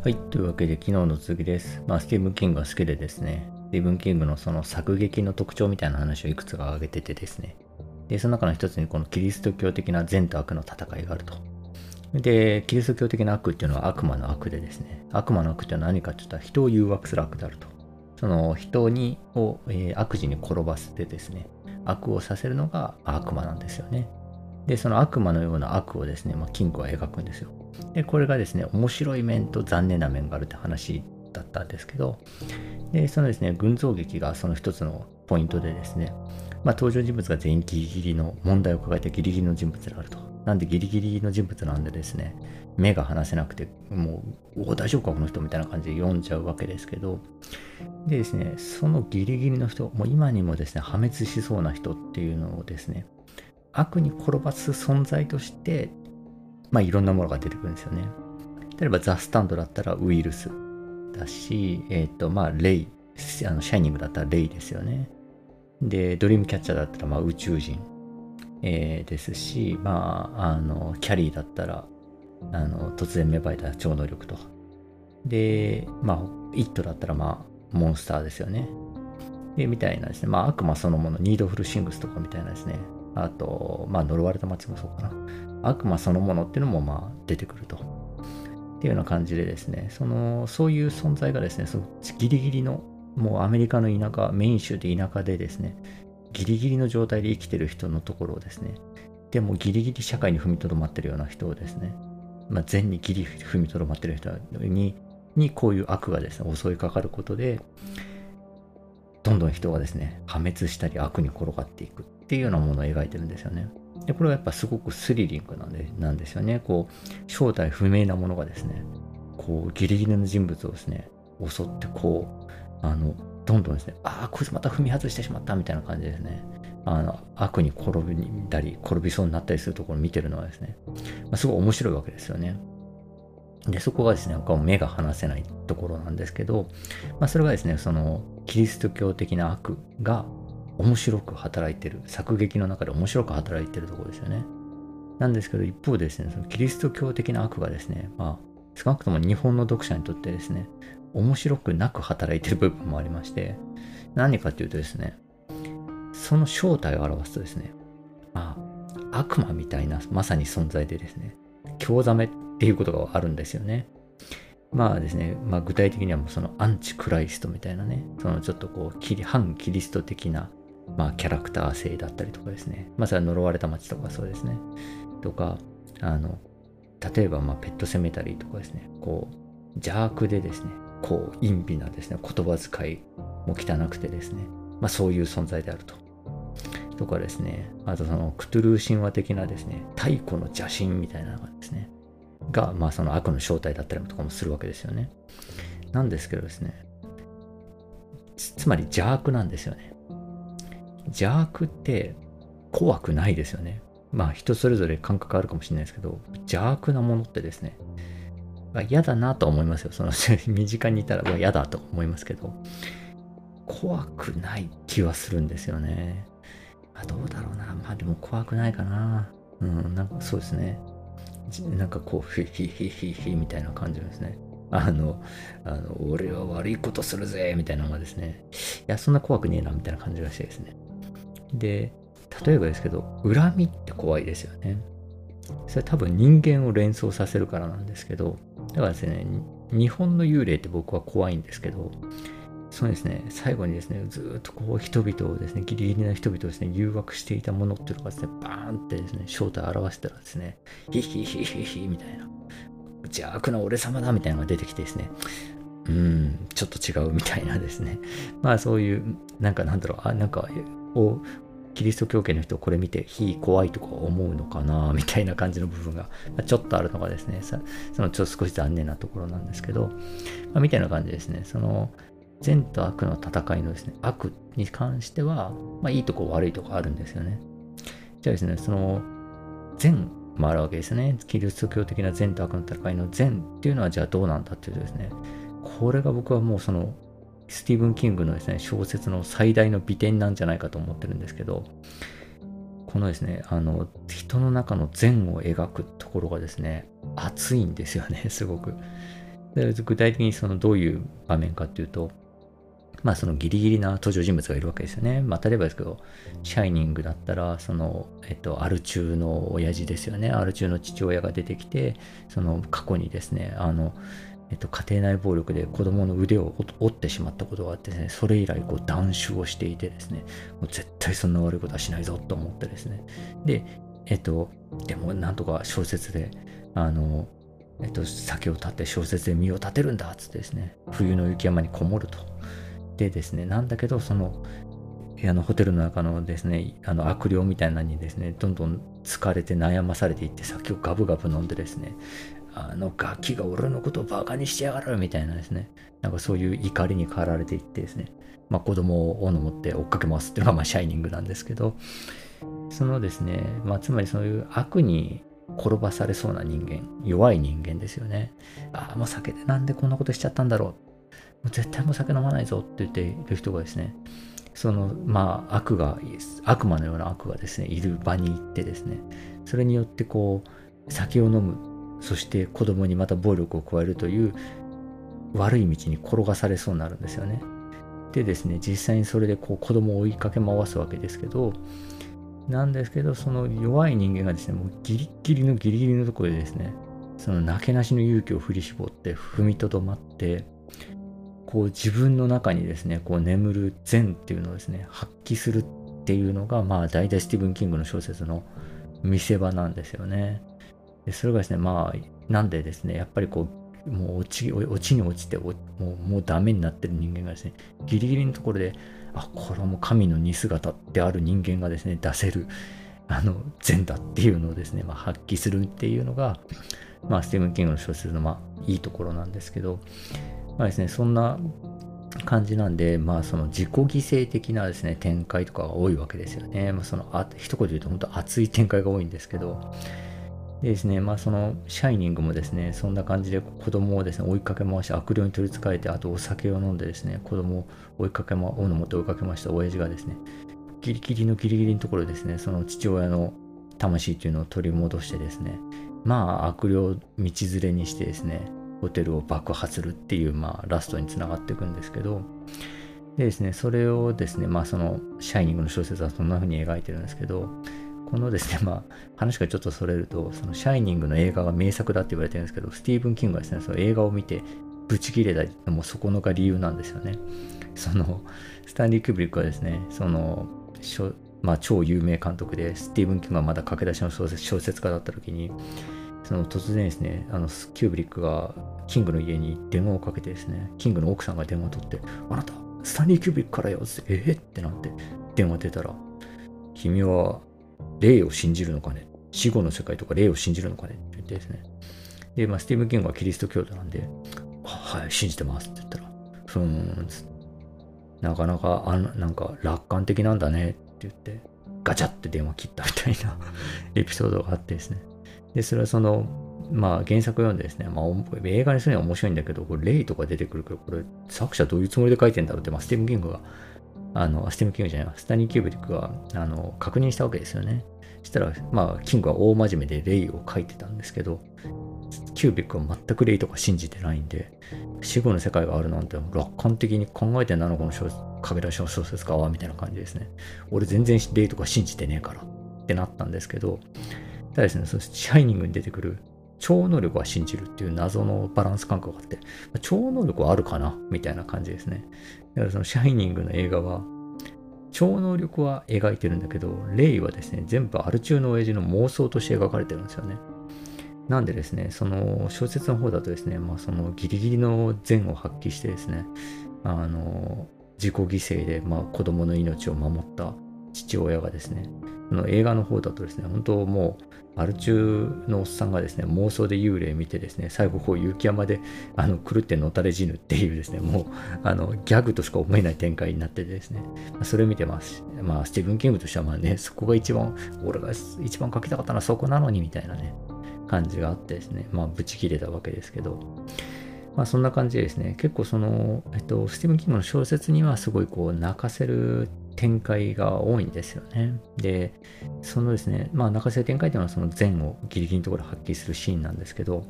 はい。というわけで、昨日の続きです。まあ、スティーブン・キングが好きでですね、スティーブン・キングのその作劇の特徴みたいな話をいくつか挙げててですね、で、その中の一つにこのキリスト教的な善と悪の戦いがあると。で、キリスト教的な悪っていうのは悪魔の悪でですね、悪魔の悪って何かって言ったら人を誘惑する悪であると。その人にを、えー悪事に転ばせてですね、悪をさせるのが悪魔なんですよね。で、その悪魔のような悪をですね、まあ、キングは描くんですよ。で、これがですね、面白い面と残念な面があるって話だったんですけど、で、そのですね、群像劇がその一つのポイントでですね、まあ、登場人物が全員ギリギリの問題を抱えてギリギリの人物であると。なんでギリギリの人物なんでですね、目が離せなくて、もう、お大丈夫かこの人みたいな感じで読んじゃうわけですけど、でですね、そのギリギリの人、もう今にもですね、破滅しそうな人っていうのをですね、悪に転ばす存在として、まあいろんなものが出てくるんですよね。例えばザ・スタンドだったらウイルスだし、えっ、と、まあレイ、あのシャイニングだったらレイですよね。で、ドリームキャッチャーだったらまあ宇宙人、えーですし、まあ、あの、キャリーだったら、あの、突然芽生えた超能力と。で、まあ、イットだったらまあ、モンスターですよね。で、みたいなですね、まあ悪魔そのもの、ニードフルシングスとかみたいなですね、あと、まあ呪われた街もそうかな。悪魔そのものっていうのもまあ出てくると。っていうような感じでですね、その、そういう存在がですね、そのギリギリの、もうアメリカの田舎、メイン州で田舎でですね、ギリギリの状態で生きてる人のところをですね、でもギリギリ社会に踏みとどまってるような人をですね、まあ、善にギリ踏みとどまってる人に、にこういう悪がですね、襲いかかることで、どんどん人がですね、破滅したり悪に転がっていくっっていうようなものを描いてるんですよね。で、これはやっぱすごくスリリングなんでなんですよね。こう、正体不明なものがですね、こう、ギリギリの人物をですね、襲ってこう、あの、どんどんですね、ああ、こいつまた踏み外してしまったみたいな感じですね、あの、悪に転びたり、転びそうになったりするところを見てるのはですね、まあ、すごい面白いわけですよね。で、そこがですね、こう目が離せないところなんですけど、まあ、それがですね、その、キリスト教的な悪が面白く働いてる、作劇の中で面白く働いてるところですよね。なんですけど、一方ですね、そのキリスト教的な悪がですね、まあ、少なくとも日本の読者にとってですね、面白くなく働いてる部分もありまして、何かというとですね、その正体を表すとですね、まあ、悪魔みたいなまさに存在でですね、興ざめっていうことがあるんですよね。まあですね、まあ具体的にはもうそのアンチクライストみたいなね、そのちょっとこう、反キリスト的な、まあキャラクター性だったりとかですね、まあそれは呪われた街とかそうですね、とか、あの、例えばまあペットセメタリーとかですね、こう、邪悪でですね、こう、陰微なですね、言葉遣いも汚くてですね、まあそういう存在であると。とかですね、あとそのクトゥルー神話的なですね、太古の邪神みたいなのがですね、が、まあその悪の正体だったりとかもするわけですよね。なんですけどですね、つつまり邪悪なんですよね。邪悪って怖くないですよね。まあ人それぞれ感覚あるかもしれないですけど、邪悪なものってですね、ま嫌だなと思いますよ。その 身近にいたら嫌だと思いますけど、怖くない気はするんですよね。まあ、どうだろうな。まあでも怖くないかな。うん、なんかそうですね。なんかこう、ヒヒヒヒヒみたいな感じですね。あの、あの、俺は悪いことするぜみたいなのがですね、いや、そんな怖くねえなみたいな感じがしてですね。で、例えばですけど、恨みって怖いですよね。それは多分人間を連想させるからなんですけど、だからですね、日本の幽霊って僕は怖いんですけど、そうですね、最後にですね、ずっとこう人々をですね、ギリギリな人々をですね、誘惑していたものっていうのがですね、バーンってですね、正体を表したらですね、ヒヒヒヒヒみたいな、邪悪な俺様だみたいなのが出てきてですね、うん、ちょっと違うみたいなですね、まあそういう、なんかなんだろう、あ、なんか、おキリスト教系の人これ見て、非怖いとか思うのかな、みたいな感じの部分が、ちょっとあるのがですね、そのちょっと少し残念なところなんですけど、まあ、みたいな感じですね、その、善と悪の戦いのですね、悪に関しては、まあいいとこ悪いとこあるんですよね。じゃあですね、その、善もあるわけですね。キリスト教的な善と悪の戦いの善っていうのはじゃあどうなんだっていうとですね、これが僕はもうその、スティーブン・キングのですね、小説の最大の美点なんじゃないかと思ってるんですけど、このですね、あの、人の中の善を描くところがですね、熱いんですよね、すごく。で具体的にそのどういう場面かっていうと、まあそのギリギリな登場人物がいるわけですよね。まあ例えばですけど、シャイニングだったら、その、えっと、アル中の親父ですよね。アル中の父親が出てきて、その過去にですね、あの、えっと、家庭内暴力で子供の腕を折ってしまったことがあってですね、それ以来こう断酒をしていてですね、もう絶対そんな悪いことはしないぞと思ってですね。で、えっと、でもなんとか小説で、あの、えっと、酒を断って小説で身を立てるんだっつってですね、冬の雪山にこもると。でですね、なんだけど、その、あのホテルの中のですね、あの悪霊みたいなのにですね、どんどん疲れて悩まされていって、酒をガブガブ飲んでですね、あのガキが俺のことをバカにしてやがるみたいなですね、なんかそういう怒りに駆られていってですね、まあ子供を斧持って追っかけますっていうのがまあシャイニングなんですけど、そのですね、まあつまりそういう悪に転ばされそうな人間、弱い人間ですよね。ああ、もう酒でなんでこんなことしちゃったんだろう。もう絶対もう酒飲まないぞって言っている人がですね、その、まあ悪が、悪魔のような悪がですね、いる場に行ってですね、それによってこう、酒を飲む、そして子供にまた暴力を加えるという悪い道に転がされそうになるんですよね。でですね、実際にそれでこう子供を追いかけ回すわけですけど、なんですけど、その弱い人間がですね、もうギリギリのギリギリのところでですね、そのなけなしの勇気を振り絞って踏みとどまって、こう自分の中にですね、こう眠る善っていうのをですね、発揮するっていうのが、まあ大体スティーブン・キングの小説の見せ場なんですよね。でそれがですね、まあ、なんでですね、やっぱりこう、もう落ち落ちに落ちてもう、もうダメになってる人間がですね、ギリギリのところで、あ、これはもう神の似姿である人間がですね、出せる、あの、善だっていうのをですね、まあ、発揮するっていうのが、まあ、スティーブン・キングの小説の、まあ、いいところなんですけど、まあですね、そんな感じなんで、まあ、その自己犠牲的なですね、展開とかが多いわけですよね。まあ、その、あ一言で言うと、本当熱い展開が多いんですけど、でですね、まあその、シャイニングもですね、そんな感じで子供をですね、追いかけ回して、悪霊に取りつかれて、あとお酒を飲んでですね、子供を追いかけま、斧持って追いかけました親父がですね、ギリギリのギリギリのところですね、その父親の魂っていうのを取り戻してですね、まあ悪霊道連れにしてですね、ホテルを爆破するっていう、まあラストにつながっていくんですけど、でですね、それをですね、まあその、シャイニングの小説はそんな風に描いてるんですけど、このですね、まあ、話がちょっとそれると、その、シャイニングの映画が名作だって言われてるんですけど、スティーブン・キングはですね、その映画を見て、ブチ切れたりもうそこのが理由なんですよね。その、スタンリー・キューブリックはですね、その、まあ、超有名監督で、スティーブン・キングがまだ駆け出しの小説小説家だった時に、その突然ですね、あのキューブリックがキングの家に電話をかけてですね、キングの奥さんが電話を取って、あなた、スタンリー・キューブリックからよって、え？ー、ってなって電話出たら、君は霊を信じるのかね？死後の世界とか霊を信じるのかね？って言ってですね。で、まあ、スティーブン・キングはキリスト教徒なんで、はい、信じてますって言ったら、ふーん、なかなか、あのなんか楽観的なんだねって言って、ガチャって電話切ったみたいな エピソードがあってですね。で、それはその、まあ原作読んでですね、まあ映画にするには面白いんだけど、これ霊とか出てくるけど、これ作者どういうつもりで書いてんだろうって、まあスティーブン・キングがあの、スティム・キングじゃないスタニー・キューブリックがあの確認したわけですよね。したら、まあ、キングは大真面目で霊を書いてたんですけど、キューブリックは全く霊とか信じてないんで、死後の世界があるなんて楽観的に考えてんなのこの駆け出しの小説家はみたいな感じですね。俺全然霊とか信じてねえからってなったんですけど、ただですね、そのシャイニングに出てくる超能力は信じるっていう謎のバランス感覚があって、超能力はあるかなみたいな感じですね。だからそのシャイニングの映画は、超能力は描いてるんだけど、レイはですね、全部アル中の親父の妄想として描かれてるんですよね。なんでですね、その小説の方だとですね、まあそのギリギリの善を発揮してですね、あの、自己犠牲で、まあ、子供の命を守った父親がですね、の映画の方だとですね、本当もう、アル中のおっさんがですね、妄想で幽霊見てですね、最後こう雪山であの狂ってのたれ死ぬっていうですね、もうあのギャグとしか思えない展開になっててですね、それを見てます。まあ、スティーブン・キングとしてはまあね、そこが一番、俺が一番書きたかったのはそこなのにみたいなね、感じがあってですね、まあ、ブチ切れたわけですけど、まあそんな感じでですね、結構その、えっと、スティーブン・キングの小説にはすごいこう泣かせる展開が多いんですよね。で、そのですね、まあ泣かせる展開というのはその善をギリギリのところ発揮するシーンなんですけど、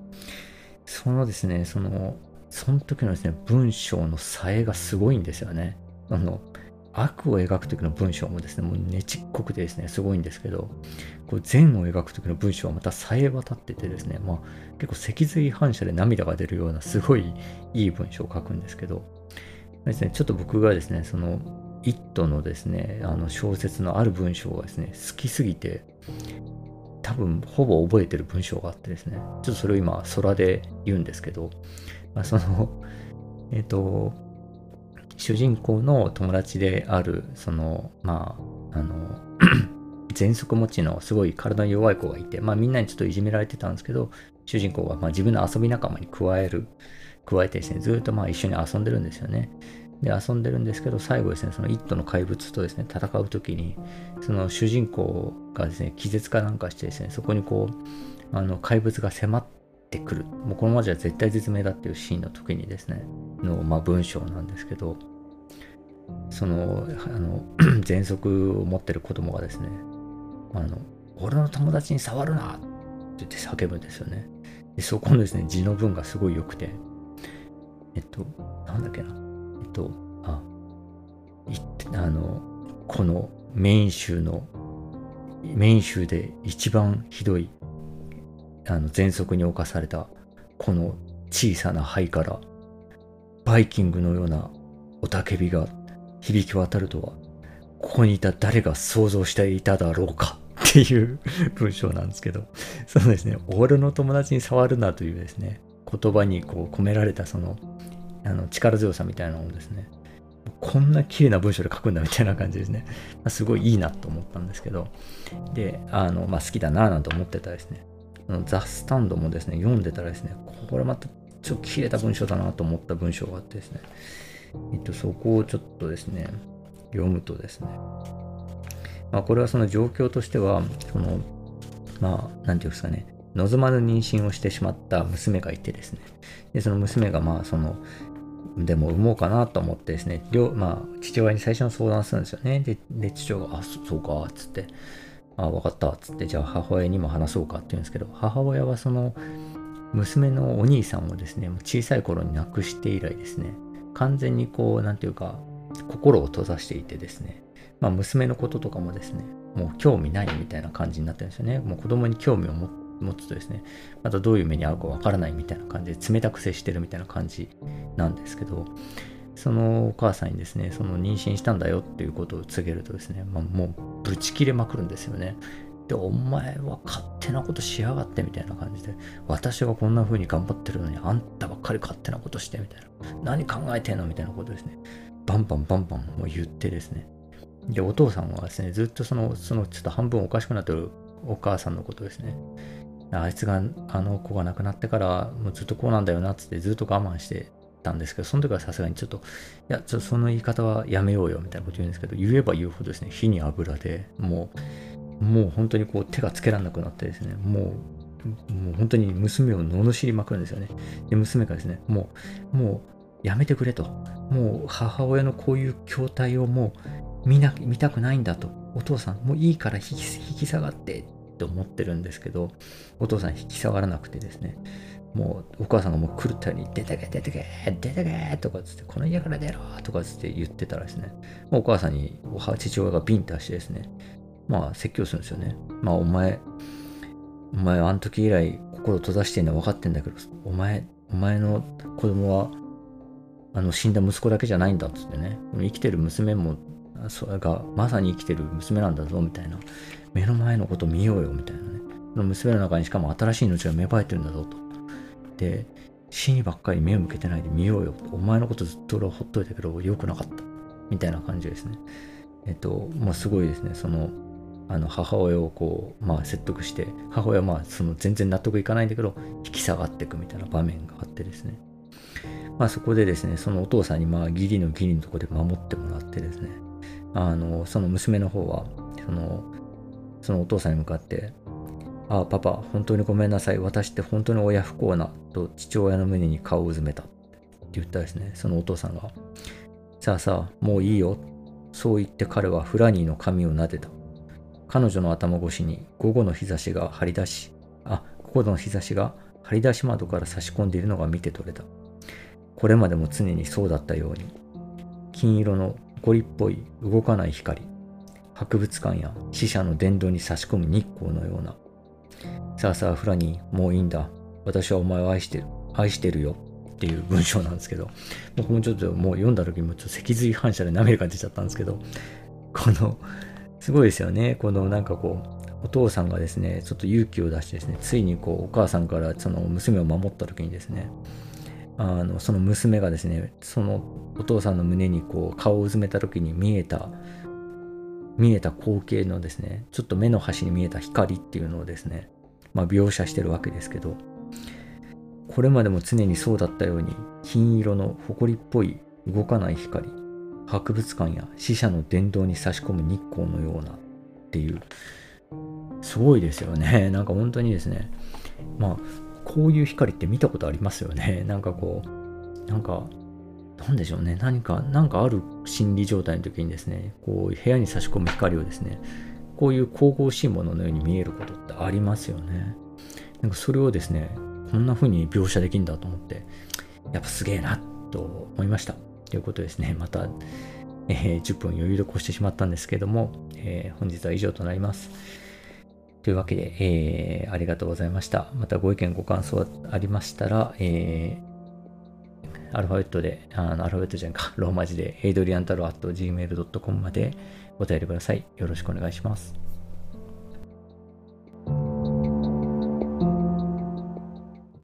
そのですね、そのその時のですね、文章のさえがすごいんですよね。あの、悪を描く時の文章もですね、もうねちっこくてですね、すごいんですけど、こう善を描く時の文章はまたさえ渡っててですね、まあ結構脊髄反射で涙が出るようなすごいいい文章を書くんですけど、ですね、ちょっと僕がですね、その、イットのですね、あの小説のある文章がですね、好きすぎて、多分ほぼ覚えてる文章があってですね、ちょっとそれを今空で言うんですけど、まあ、その、えっ、ー、と、主人公の友達である、その、まあ、あの、喘息持ちのすごい体の弱い子がいて、まあみんなにちょっといじめられてたんですけど、主人公はまあ自分の遊び仲間に加える、加えてですね、ずっとまあ一緒に遊んでるんですよね。で、遊んでるんですけど、最後ですね、その一頭の怪物とですね、戦う時に、その主人公がですね、気絶かなんかしてですね、そこにこう、あの怪物が迫ってくる。もうこのままじゃ絶対絶命だっていうシーンの時にですね、の、まあ、文章なんですけど、その、あの、喘息を持ってる子供がですね、あの、俺の友達に触るなって言って叫ぶんですよね。でそこのですね、字の文がすごい良くて、えっと、なんだっけな。と、あ、あの、このメイン州の、メイン州で一番ひどい、あの、喘息に侵された、この小さな肺から、バイキングのような雄たけびが響き渡るとは、ここにいた誰が想像していただろうかっていう文章なんですけど、そうですね、俺の友達に触るなというですね、言葉にこう込められたそのあの力強さみたいなのをですね、こんな綺麗な文章で書くんだみたいな感じですね。まあ、すごいいいなと思ったんですけど、で、あの、まあ、好きだなぁなんて思ってたですね、ザ・スタンドもですね、読んでたらですね、これまたちょっと綺麗な文章だなと思った文章があってですね、えっと、そこをちょっとですね、読むとですね、まあ、これはその状況としては、その、まあ、なんていうんですかね、望まぬ妊娠をしてしまった娘がいてですね、で、その娘がまあ、その、でも産もうかなと思ってですね、まあ、父親に最初の相談するんですよね。で、で父親が、あ、そうか、つって、あ、わかった、つって、じゃあ母親にも話そうかって言うんですけど、母親はその、娘のお兄さんをですね、小さい頃に亡くして以来ですね、完全にこう、なんていうか、心を閉ざしていてですね、まあ、娘のこととかもですね、もう興味ないみたいな感じになってるんですよね。もう子供に興味を持っ持つとですね、またどういう目に遭うかわからないみたいな感じで冷たく接してるみたいな感じなんですけど、そのお母さんにですね、その妊娠したんだよっていうことを告げるとですね、まあ、もうブチ切れまくるんですよね。で、お前は勝手なことしやがってみたいな感じで、私がこんな風に頑張ってるのにあんたばっかり勝手なことしてみたいな。何考えてんのみたいなことですね。バンバンバンバンもう言ってですね。で、お父さんはですね、ずっとその、そのちょっと半分おかしくなってるお母さんのことですね。あいつが、あの子が亡くなってから、もうずっとこうなんだよなっ、つってずっと我慢してたんですけど、その時はさすがにちょっと、いや、ちょっとその言い方はやめようよ、みたいなこと言うんですけど、言えば言うほどですね、火に油で、もう、もう本当にこう手がつけられなくなってですね、もう、もう本当に娘を罵りまくるんですよね。で、娘がですね、もう、もう、やめてくれと。もう母親のこういう筐体をもう見な見たくないんだと。お父さん、もういいから引き引き下がってって思ってるんですけど、お父さん引き下がらなくてですね、もうお母さんがもう狂ったように、出てけ、出てけ、出てけとかつって、この家から出ろとかつって言ってたらですね、もうお母さんに父親がビンタしてですね、まあ説教するんですよね。まあお前、お前あの時以来心閉ざしてんの分かってんだけど、お前、お前の子供は、あの死んだ息子だけじゃないんだっつってね、生きてる娘も、それがまさに生きてる娘なんだぞみたいな目の前のこと見ようよみたいなね。の娘の中にしかも新しい命が芽生えてるんだぞと。で、死にばっかり目を向けてないで見ようよ。お前のことずっと俺はほっといたけど良くなかった。みたいな感じですね。えっと、まあすごいですね。その、あの母親をこう、まあ説得して、母親はまあその全然納得いかないんだけど、引き下がっていくみたいな場面があってですね。まあそこでですね、そのお父さんにまあ義理の義理のとこで守ってもらってですね、あの、その娘の方は、その、そのお父さんに向かって、ああ、パパ、本当にごめんなさい。私って本当に親不幸な。と父親の胸に顔をうずめた。って言ったですね、そのお父さんが、さあさあ、もういいよ。そう言って彼はフラニーの髪を撫でた。彼女の頭越しに午後の日差しが張り出し、あ、午後の日差しが張り出し窓から差し込んでいるのが見て取れた。これまでも常にそうだったように金色の埃っぽい動かない光博物館や死者の殿堂に差し込む日光のようなさあさあフラニーもういいんだ私はお前を愛してる愛してるよっていう文章なんですけど僕もちょっともう読んだ時もちょっと脊髄反射で涙が出ちゃったんですけどこのすごいですよねこのなんかこうお父さんがですねちょっと勇気を出してですねついにこうお母さんからその娘を守った時にですねあのその娘がですねそのお父さんの胸にこう顔をうずめた時に見えた見えた光景のですねちょっと目の端に見えた光っていうのをですね、まあ、描写してるわけですけどこれまでも常にそうだったように金色の埃っぽい動かない光博物館や死者の殿堂に差し込む日光のようなっていうすごいですよね。なんか本当にですねまあこういう光って見たことありますよね なんかこうなんかなんでしょうね何か何かある心理状態の時にですねこう部屋に差し込む光をですねこういう神々しいもののように見えることってありますよねなんかそれをですねこんな風に描写できるんだと思って、やっぱすげえなと思いました。ということですね、また、えー、10分余裕で越してしまったんですけども、えー、本日は以上となります。というわけで、えー、ありがとうございました。またご意見、ご感想ありましたら、えー、アルファベットで、あのアルファベットじゃんか、ローマ字で、エイドリアンタロ at gmail.com までお便りください。よろしくお願いします。